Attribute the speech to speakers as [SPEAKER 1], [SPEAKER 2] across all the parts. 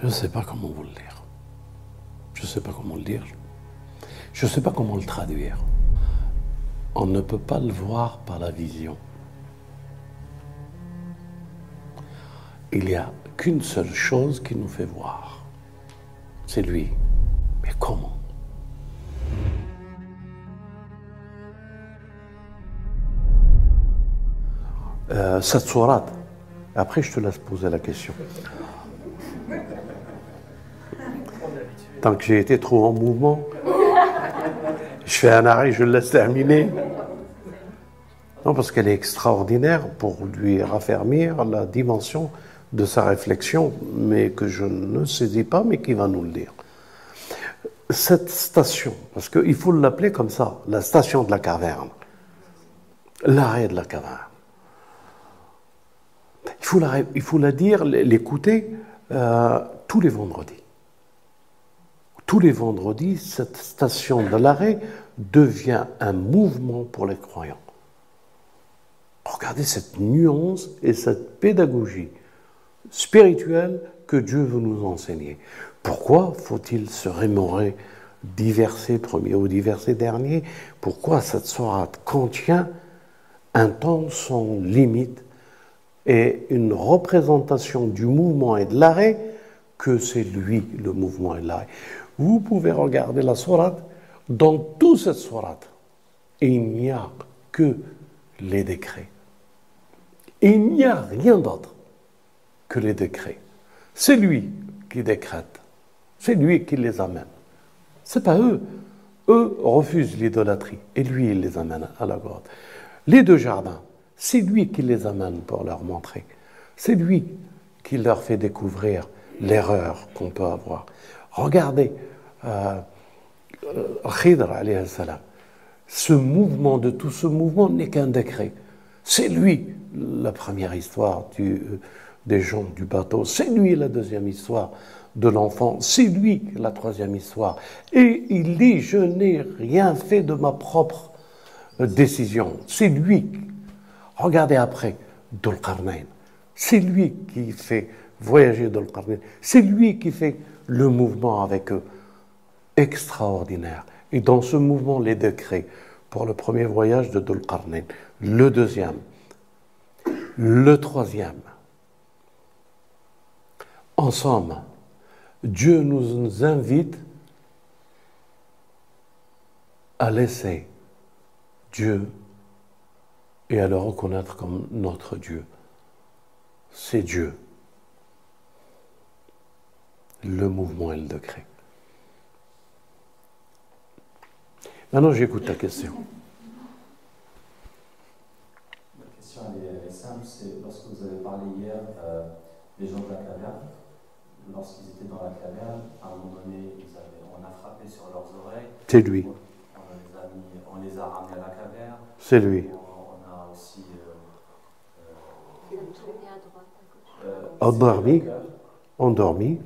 [SPEAKER 1] Je ne sais pas comment vous le lire. Je ne sais pas comment le dire. Je ne sais pas comment le traduire. On ne peut pas le voir par la vision. Il n'y a qu'une seule chose qui nous fait voir. C'est lui. Mais comment? Euh. Après, je te laisse poser la question. Tant que j'ai été trop en mouvement, je fais un arrêt, je le laisse terminer. Non, parce qu'elle est extraordinaire pour lui raffermir la dimension de sa réflexion, mais que je ne saisis pas, mais qui va nous le dire. Cette station, parce qu'il faut l'appeler comme ça, la station de la caverne, l'arrêt de la caverne. Il faut la, dire, l'écouter euh, tous les vendredis. Tous les vendredis, cette station de l'arrêt devient un mouvement pour les croyants. Regardez cette nuance et cette pédagogie spirituelle que Dieu veut nous enseigner. Pourquoi faut-il se rémémorer dix versets premiers ou dix versets derniers Pourquoi cette sourate contient un temps sans limite et une représentation du mouvement et de l'arrêt que c'est lui, le mouvement l'arrêt. Vous pouvez regarder la sourate, dans toute cette sourate, il n'y a que les décrets. Il n'y a rien d'autre que les décrets. C'est lui qui décrète. C'est lui qui les amène. C'est pas eux. Eux refusent l'idolâtrie et lui il les amène à la grotte. Les deux jardins, c'est lui qui les amène pour leur montrer. C'est lui qui leur fait découvrir l'erreur qu'on peut avoir. Regardez, euh, euh Khidr, salam, ce mouvement de tout ce mouvement n'est qu'un décret. C'est lui la première histoire euh, des gens du bateau, c'est lui la deuxième histoire de l'enfant, c'est lui la troisième histoire. Et il dit, je n'ai rien fait de ma propre euh, décision, c'est lui. Regardez après, Dulqarnain, c'est lui qui fait voyager Dulqarnain, c'est lui qui fait le mouvement avec eux. Extraordinaire. Et dans ce mouvement, les décrets pour le premier voyage de Dulqarnain, le deuxième, le troisième. En somme, Dieu nous invite à laisser Dieu et à le reconnaître comme notre Dieu. C'est Dieu. Le mouvement et le décret. Maintenant, j'écoute ta question.
[SPEAKER 2] La question est, simple, c'est lorsque vous avez parlé hier euh, des gens de la caverne, lorsqu'ils étaient dans la caverne, à un moment donné, on a frappé sur leurs oreilles.
[SPEAKER 1] C'est lui.
[SPEAKER 2] On les, a ramenés à la caverne.
[SPEAKER 1] C'est lui.
[SPEAKER 2] On, a aussi.
[SPEAKER 1] Euh, euh, endormi. Endormi.
[SPEAKER 2] Endormi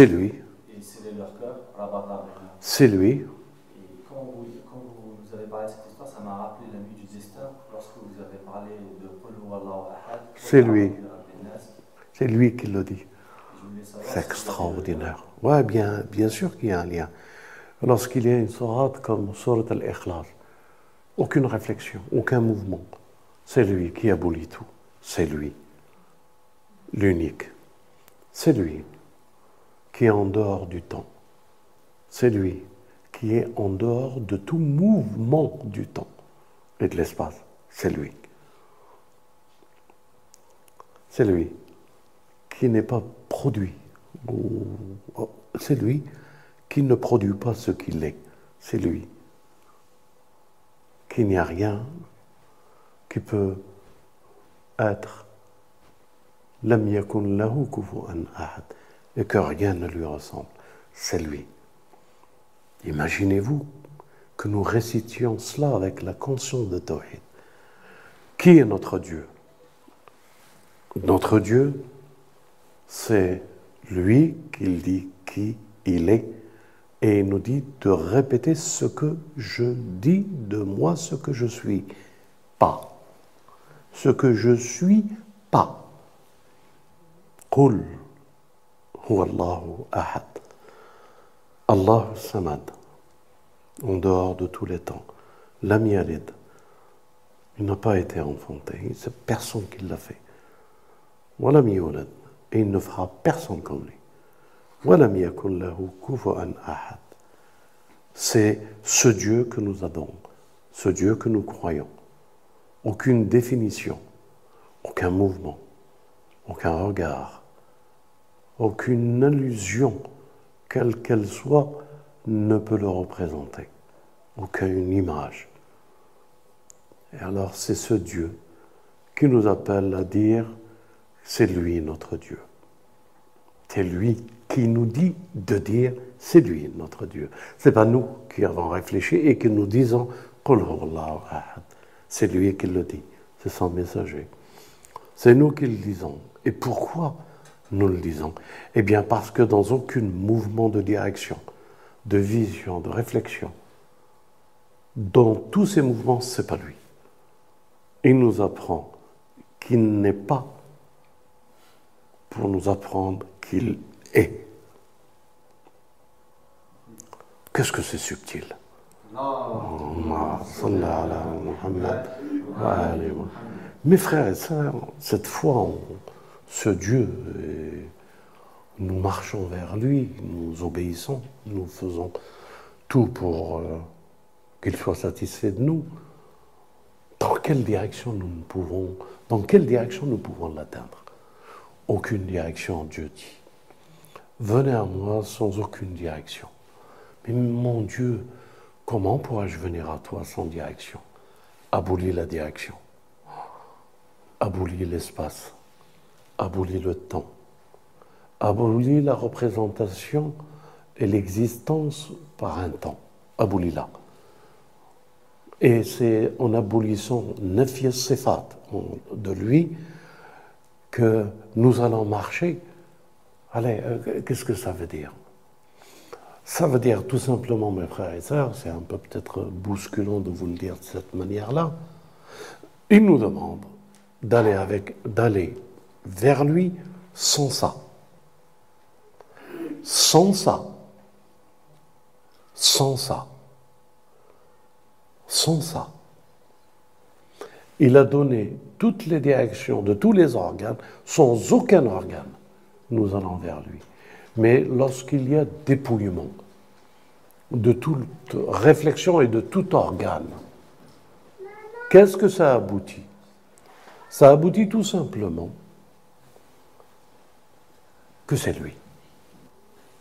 [SPEAKER 1] C'est lui.
[SPEAKER 2] Et
[SPEAKER 1] C'est lui. C'est lui. C'est lui qui le dit. C'est extraordinaire. Oui, bien, bien sûr qu'il y a un lien. Lorsqu'il y a une sourate comme Surat al-Ikhlas, aucune réflexion, aucun mouvement. C'est lui qui abolit tout. C'est lui. L'unique. C'est lui qui est en dehors du temps. C'est lui qui est en dehors de tout mouvement du temps et de l'espace. C'est lui. C'est lui qui n'est pas produit. C'est lui qui ne produit pas ce qu'il est. C'est lui. Qu'il n'y a rien qui peut être et que rien ne lui ressemble. C'est lui. Imaginez-vous que nous récitions cela avec la conscience de Tawhid. Qui est notre Dieu? Notre Dieu, c'est lui qui dit qui il est et il nous dit de répéter ce que je dis de moi, ce que je suis pas. Ce que je suis pas. Allahu ahad. Allah samad, en dehors de tous les temps. Lam yalid, il n'a pas été enfanté, c'est personne qui l'a fait. Walam yulad, et il ne fera personne comme lui. Walam yakun lahu kufu'an ahad. C'est ce Dieu que nous adorons, ce Dieu que nous croyons. Aucune définition, aucun mouvement, aucun regard, aucune allusion, quelle qu'elle soit, ne peut le représenter. Aucune image. Et alors c'est ce Dieu qui nous appelle à dire, c'est lui notre Dieu. C'est lui qui nous dit de dire, c'est lui notre Dieu. C'est pas nous qui avons réfléchi et qui nous disons, c'est lui qui le dit, c'est son messager. C'est nous qui le disons. Et pourquoi nous le disons Eh bien parce que dans aucun mouvement de direction, de vision, de réflexion, dans tous ces mouvements, c'est pas lui. Il nous apprend qu'il n'est pas pour nous apprendre qu'il est. Qu'est-ce que c'est subtil? Mes frères et sœurs, cette fois, ce Dieu, nous marchons vers lui, nous obéissons, nous faisons tout pour euh, qu'il soit satisfait de nous. Dans quelle direction nous pouvons, dans quelle direction nous pouvons l'atteindre? Aucune direction, Dieu dit. Venez à moi sans aucune direction. Mais mon Dieu, comment pourrais-je venir à toi sans direction? Abolis la direction. Abolis l'espace. Abolis le temps. Abolis la représentation et l'existence par un temps. Abolis-la. Et c'est en abolissant Nefis Sefat de lui que nous allons marcher. Allez, euh, qu'est-ce que ça veut dire? Ça veut dire tout simplement, mes frères et sœurs, c'est un peu peut-être bousculant de vous le dire de cette manière-là. Il nous demande d'aller avec, d'aller vers lui sans ça. Sans ça. Sans ça sans ça. Il a donné toutes les directions de tous les organes, sans aucun organe. Nous allons vers lui. Mais lorsqu'il y a dépouillement de toute réflexion et de tout organe, qu'est-ce que ça aboutit? Ça aboutit tout simplement c'est lui.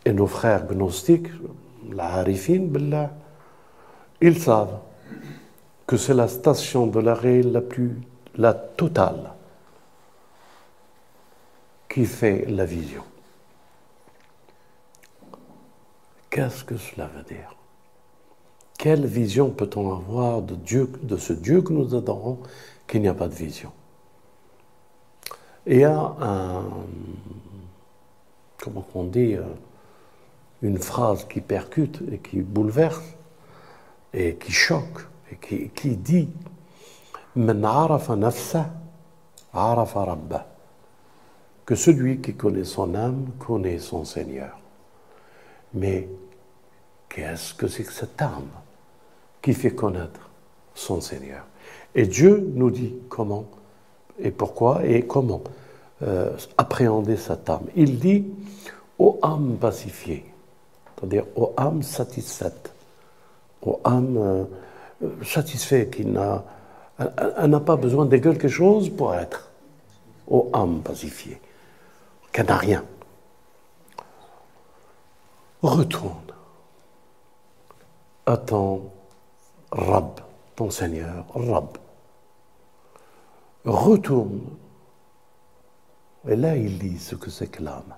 [SPEAKER 1] Et nos frères gnostiques, la harifin, ils savent que c'est la station de l'arrêt la plus la totale qui fait la vision. Qu'est-ce que cela veut dire? Quelle vision peut-on avoir de Dieu, de ce Dieu que nous adorons, qu'il n'y a pas de vision? Il y un, comment on dit, euh, une phrase qui percute et qui bouleverse et qui choque et qui, qui dit que celui qui connaît son âme connaît son Seigneur. Mais qu'est-ce que c'est que cette âme qui fait connaître son Seigneur? Et Dieu nous dit comment et pourquoi et comment euh, appréhender cette âme. Il dit aux âmes pacifiées, c'est-à-dire aux âmes satisfaites aux âmes euh, satisfaites, qui n'a, n'a pas besoin de quelque chose pour être, aux âmes pacifiées, qu'elle n'a rien. Retourne à ton Rab, ton Seigneur, Rab. Retourne. Et là, il dit ce que c'est que l'âme.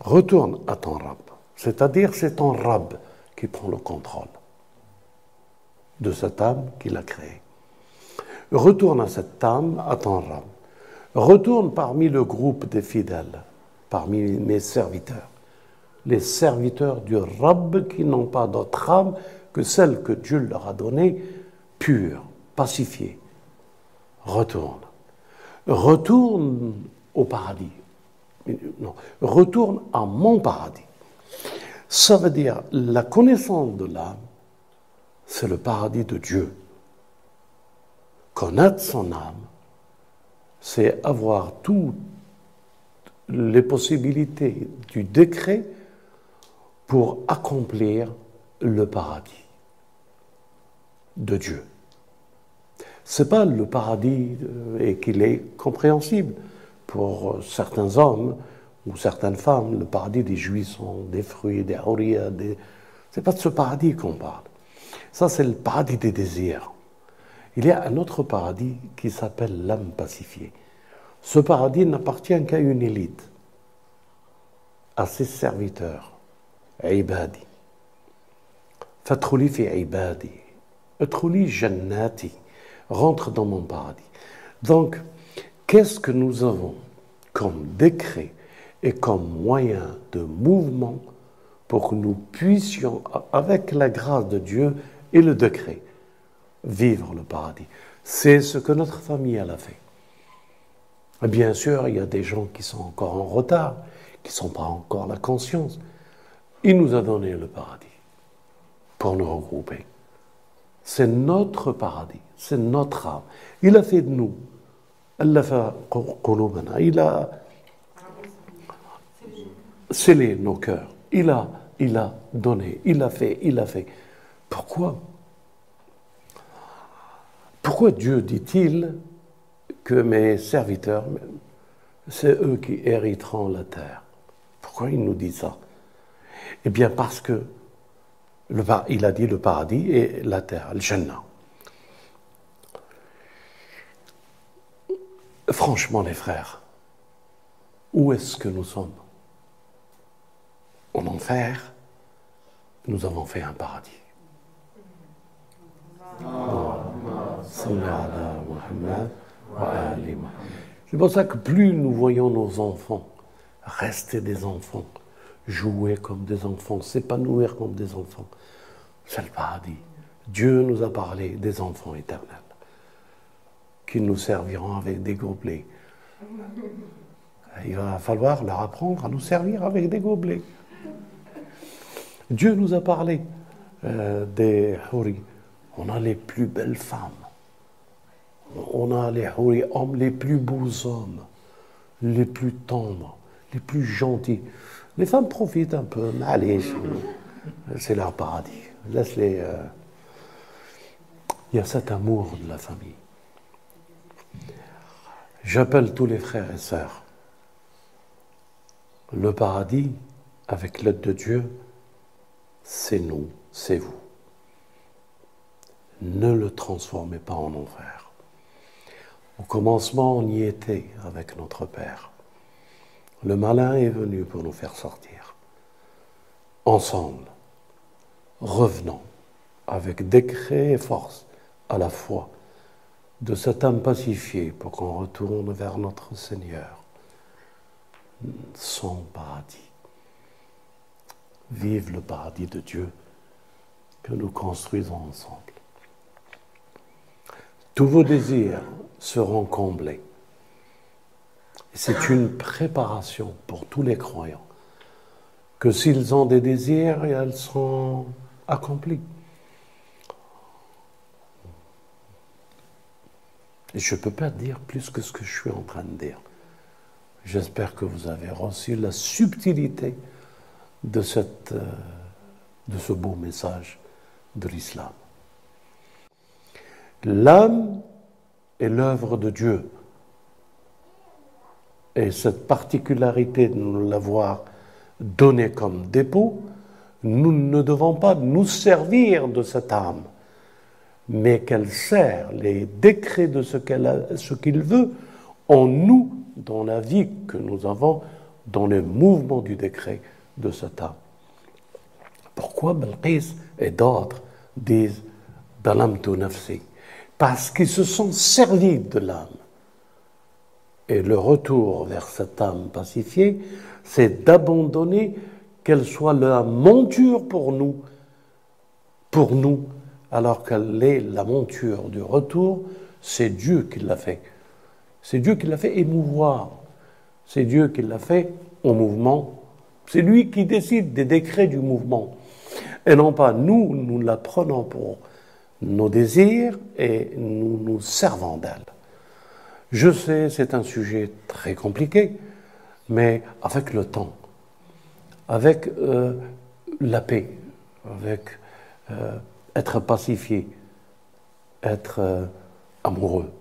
[SPEAKER 1] Retourne à ton Rab. C'est-à-dire, c'est ton Rab qui prend le contrôle de cette âme qu'il a créée. Retourne à cette âme, à ton rab. Retourne parmi le groupe des fidèles, parmi mes serviteurs. Les serviteurs du Rab qui n'ont pas d'autre âme que celle que Dieu leur a donnée, pure, pacifiée. Retourne. Retourne au paradis. retourne à mon paradis. Ça veut dire la connaissance de l'âme, c'est le paradis de Dieu. Connaître son âme, c'est avoir toutes les possibilités du décret pour accomplir le paradis de Dieu. C'est pas le paradis euh, et qu'il est compréhensible pour euh, certains hommes ou certaines femmes. Le paradis des juifs sont des fruits, des Ce des... c'est pas de ce paradis qu'on parle. Ça, c'est le paradis des désirs. Il y a un autre paradis qui s'appelle l'âme pacifiée. Ce paradis n'appartient qu'à une élite, à ses serviteurs, ibadi. Fatrouli fi ibadi. Fatrouli jannati rentre dans mon paradis. Donc, qu'est-ce que nous avons comme décret et comme moyen de mouvement pour que nous puissions, avec la grâce de Dieu et le décret, vivre le paradis? C'est ce que notre famille a fait. Bien sûr, il y a des gens qui sont encore en retard, qui ne sont pas encore la conscience. Il nous a donné le paradis pour nous regrouper. C'est notre paradis, c'est notre âme. Il a fait de nous. Il a scellé nos cœurs. Il a, il a donné, il a fait, il a fait. Pourquoi? Pourquoi Dieu dit-il que mes serviteurs, c'est eux qui hériteront la terre? Pourquoi il nous dit ça? Eh bien parce que il a dit le paradis et la terre, le Jannah. Franchement, les frères, où est-ce que nous sommes? En enfer, nous avons fait un paradis. C'est pour ça que plus nous voyons nos enfants rester des enfants, jouer comme des enfants, s'épanouir comme des enfants, c'est le paradis. Dieu nous a parlé des enfants éternels, qui nous serviront avec des gobelets. Il va falloir leur apprendre à nous servir avec des gobelets. Dieu nous a parlé euh, des houris. On a les plus belles femmes. On a les houris hommes, les plus beaux hommes, les plus tendres, les plus gentils. Les femmes profitent un peu, mais allez, c'est leur paradis. Laisse-les. Euh, il y a cet amour de la famille. J'appelle tous les frères et sœurs. Le paradis, avec l'aide de Dieu, c'est nous, c'est vous. Ne le transformez pas en enfer. Au commencement, on y était avec notre Père. Le malin est venu pour nous faire sortir. Ensemble, revenons avec décret et force à la fois de cet âme pacifié pour qu'on retourne vers notre Seigneur, son paradis. Vive le paradis de Dieu que nous construisons ensemble. Tous vos désirs seront comblés. C'est une préparation pour tous les croyants que s'ils ont des désirs, elles sont accomplis. Je ne peux pas dire plus que ce que je suis en train de dire. J'espère que vous avez reçu la subtilité de, cette, euh, de ce beau message de l'islam. L'âme est l'œuvre de Dieu. Et cette particularité de nous l'avoir donnée comme dépôt, nous ne devons pas nous servir de cette âme, mais qu'elle sert les décrets de ce qu'il veut en nous, dans la vie que nous avons, dans le mouvement du décret de cette âme. Pourquoi Belqis et d'autres disent Dalam nafsi Parce qu'ils se sont servis de l'âme. Et le retour vers cette âme pacifiée, c'est d'abandonner qu'elle soit la monture pour nous, pour nous, alors qu'elle est la monture du retour, c'est Dieu qui l'a fait. C'est Dieu qui l'a fait émouvoir. C'est Dieu qui l'a fait au mouvement. C'est lui qui décide des décrets du mouvement. Et non pas nous, nous la prenons pour nos désirs et nous nous servons d'elle. Je sais, c'est un sujet très compliqué, mais avec le temps, avec euh, la paix, avec euh, être pacifié, être euh, amoureux,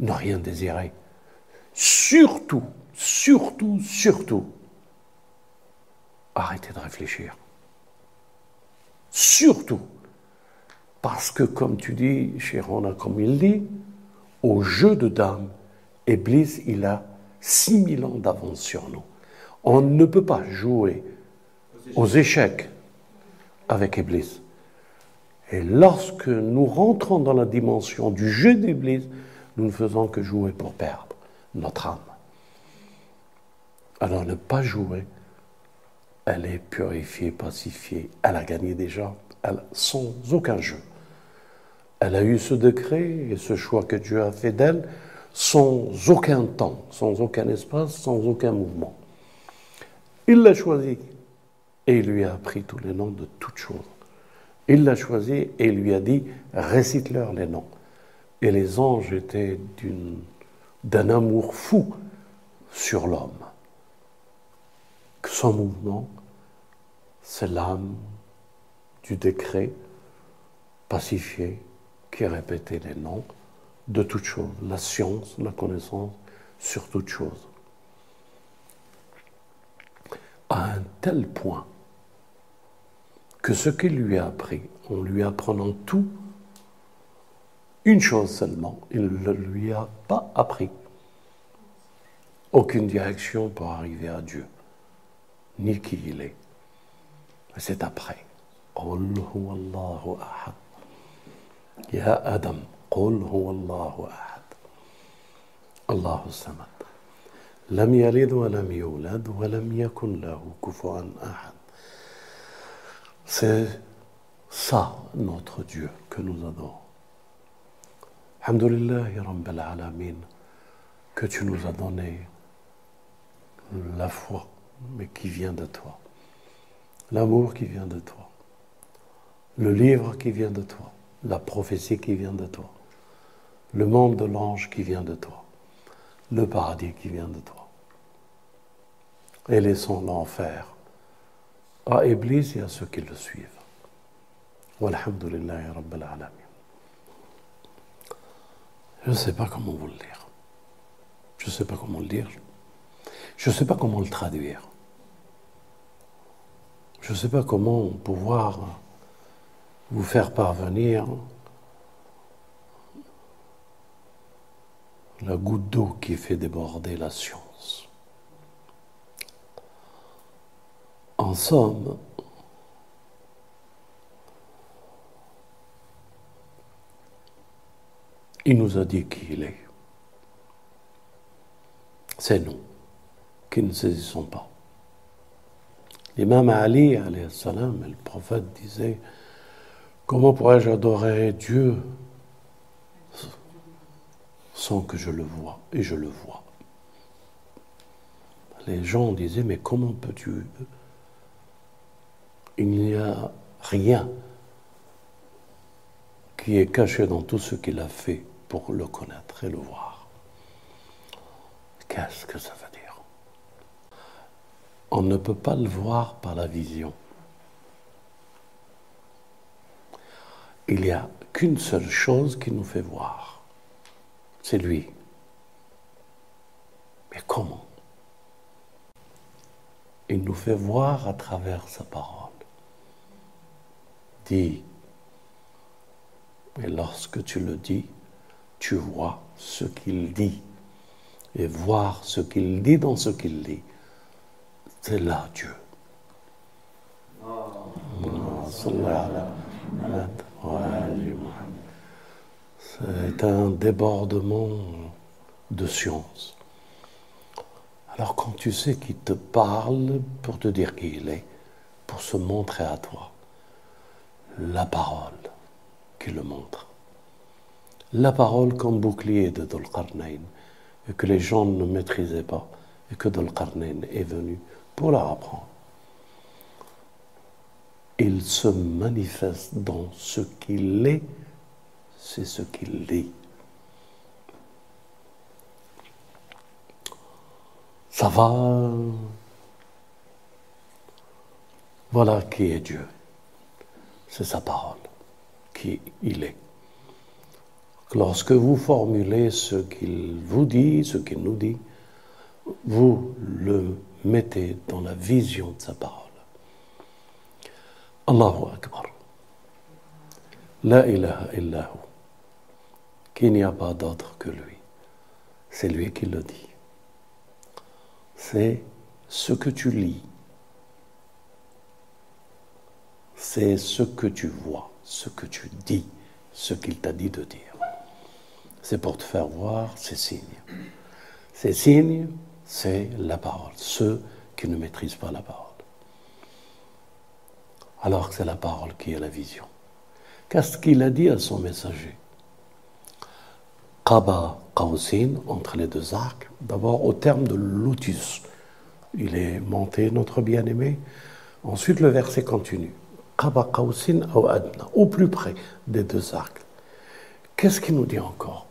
[SPEAKER 1] ne rien désirer. Surtout, surtout, surtout, arrêtez de réfléchir. Surtout, parce que comme tu dis, Chérona, comme il dit, au jeu de dames, Iblis, il a 6000 ans d'avance sur nous. On ne peut pas jouer aux échecs avec Iblis. Et lorsque nous rentrons dans la dimension du jeu d'Iblis, nous ne faisons que jouer pour perdre notre âme. Alors ne pas jouer, elle est purifiée, pacifiée, elle a gagné déjà, elle, sans aucun jeu. Elle a eu ce décret et ce choix que Dieu a fait d'elle sans aucun temps, sans aucun espace, sans aucun mouvement. Il l'a choisi et il lui a appris tous les noms de toutes choses. Il l'a choisi et il lui a dit récite-leur les noms. Et les anges étaient d'un amour fou sur l'homme. Son mouvement, c'est l'âme du décret pacifié qui répétait les noms de toutes choses, la science, la connaissance sur toutes choses. À un tel point que ce qu'il lui a appris, en lui apprenant tout, une chose seulement, il ne lui a pas appris. Aucune direction pour arriver à Dieu, ni qui il est. C'est après. يا آدم قل هو الله أحد الله الصمد لم يلد ولم يولد ولم يكن له كفوا أحد c'est ça notre Dieu que nous adorons. Alhamdulillah Rabbil Alamin, que tu nous as donné la foi, mais qui vient de toi. L'amour qui vient de toi. Le livre qui vient de toi la prophétie qui vient de toi, le monde de l'ange qui vient de toi, le paradis qui vient de toi. Et laissons l'enfer à Iblis et à ceux qui le suivent. Je ne sais pas comment vous le lire. Je ne sais pas comment le dire. Je ne sais pas comment le traduire. Je ne sais pas comment pouvoir vous faire parvenir la goutte d'eau qui fait déborder la science. En somme, il nous a dit qui il est. C'est nous qui ne saisissons pas. L'imam Ali, salam, le prophète disait Comment pourrais-je adorer Dieu sans que je le vois Et je le vois. Les gens disaient, mais comment peux-tu Il n'y a rien qui est caché dans tout ce qu'il a fait pour le connaître et le voir. Qu'est-ce que ça veut dire? On ne peut pas le voir par la vision. il n'y a qu'une seule chose qui nous fait voir. C'est lui. Mais comment? Il nous fait voir à travers sa parole. Et lorsque tu le dis, tu vois ce qu'il dit. Et voir ce qu'il dit dans ce qu'il dit, c'est là Dieu. C'est un débordement de science. Alors quand tu sais qu'il te parle pour te dire qui il est, pour se montrer à toi, la parole qui le montre. La parole comme bouclier de Dulqarnain et que les gens ne maîtrisaient pas et que Dal Qarnayn est venu pour leur apprendre. Il se manifeste dans ce qu'il est, c'est ce qu'il est. Ça va. Voilà qui est Dieu. C'est sa parole, qui il est. Lorsque vous formulez ce qu'il vous dit, ce qu'il nous dit, vous le mettez dans la vision de sa parole. Allahu Akbar. La ilaha illahu. Qu'il n'y a pas d'autre que lui. C'est lui qui le dit. C'est ce que tu lis. C'est ce que tu vois, ce que tu dis, ce qu'il t'a dit de dire. C'est pour te faire voir ces signes. Ces signes, c'est la parole. Ceux qui ne maîtrisent pas la parole. Alors que c'est la parole qui est la vision. Qu'est-ce qu'il a dit à son messager? Qaba Qawsin, entre les deux arcs, d'abord au terme de lotus. Il est monté, notre bien-aimé. Ensuite, le verset continue. Au plus près des deux arcs. Qu'est-ce qu'il nous dit encore?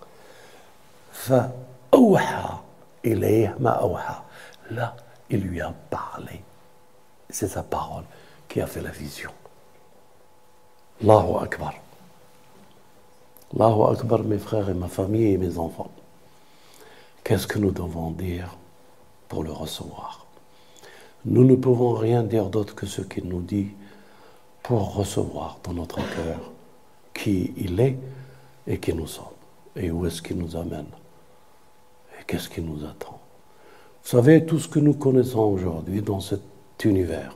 [SPEAKER 1] Là, il lui a parlé. C'est sa parole qui a fait la vision. Allahu Akbar. Allahu Akbar, mes frères et ma famille et mes enfants. Qu'est-ce que nous devons dire pour le recevoir? Nous ne pouvons rien dire d'autre que ce qu'il nous dit pour recevoir dans notre cœur qui il est et qui nous sommes et où est-ce qu'il nous amène et qu'est-ce qui nous attend. Vous savez, tout ce que nous connaissons aujourd'hui dans cet univers,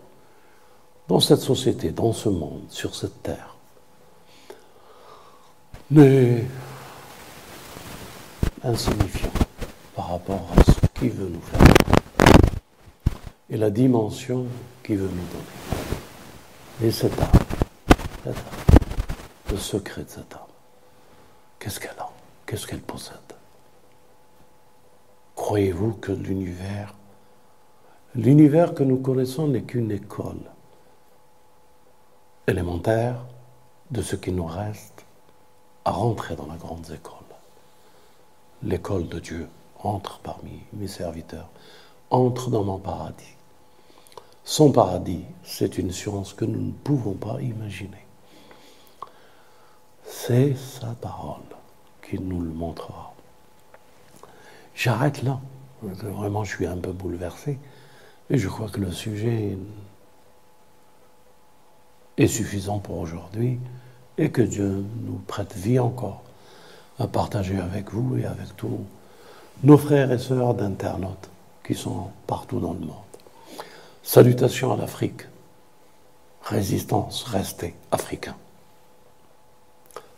[SPEAKER 1] dans cette société, dans ce monde, sur cette terre, n'est insignifiant par rapport à ce qu'il veut nous faire et la dimension qu'il veut nous donner. Et cette âme, le secret de cette âme, qu'est-ce qu'elle a Qu'est-ce qu'elle possède Croyez-vous que l'univers, l'univers que nous connaissons n'est qu'une école élémentaire de ce qui nous reste à rentrer dans la grande école. L'école de Dieu entre parmi mes serviteurs, entre dans mon paradis. Son paradis, c'est une science que nous ne pouvons pas imaginer. C'est sa parole qui nous le montrera. J'arrête là. Vraiment, je suis un peu bouleversé. Et je crois que le sujet est suffisant pour aujourd'hui et que Dieu nous prête vie encore à partager avec vous et avec tous nos frères et sœurs d'internautes qui sont partout dans le monde. Salutations à l'Afrique. Résistance, restez africains.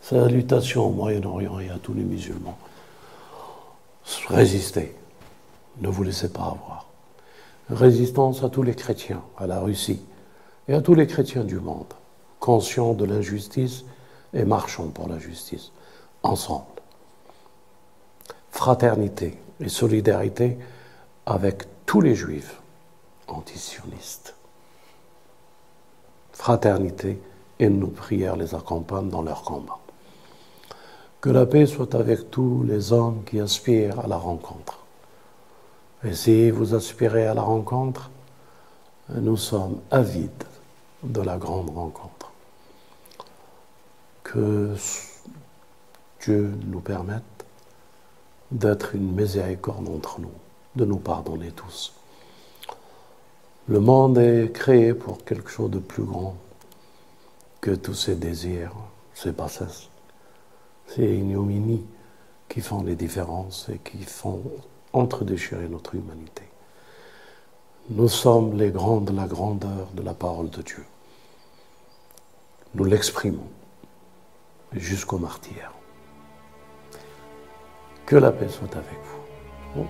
[SPEAKER 1] Salutations au Moyen-Orient et à tous les musulmans résistez. Ne vous laissez pas avoir. Résistance à tous les chrétiens, à la Russie et à tous les chrétiens du monde, conscients de l'injustice et marchons pour la justice, ensemble. Fraternité et solidarité avec tous les juifs antisionistes. Fraternité et nos prières les accompagnent dans leur combat. Que la paix soit avec tous les hommes qui aspirent à la rencontre. Et si vous aspirez à la rencontre, nous sommes avides de la grande rencontre. Que Dieu nous permette d'être une miséricorde entre nous, de nous pardonner tous. Le monde est créé pour quelque chose de plus grand que tous ces désirs, ces bassesses ces ignominies qui font les différences et qui font entre-déchirer notre humanité. Nous sommes les grands de la grandeur de la parole de Dieu. Nous l'exprimons jusqu'au martyr. Que la paix soit avec vous.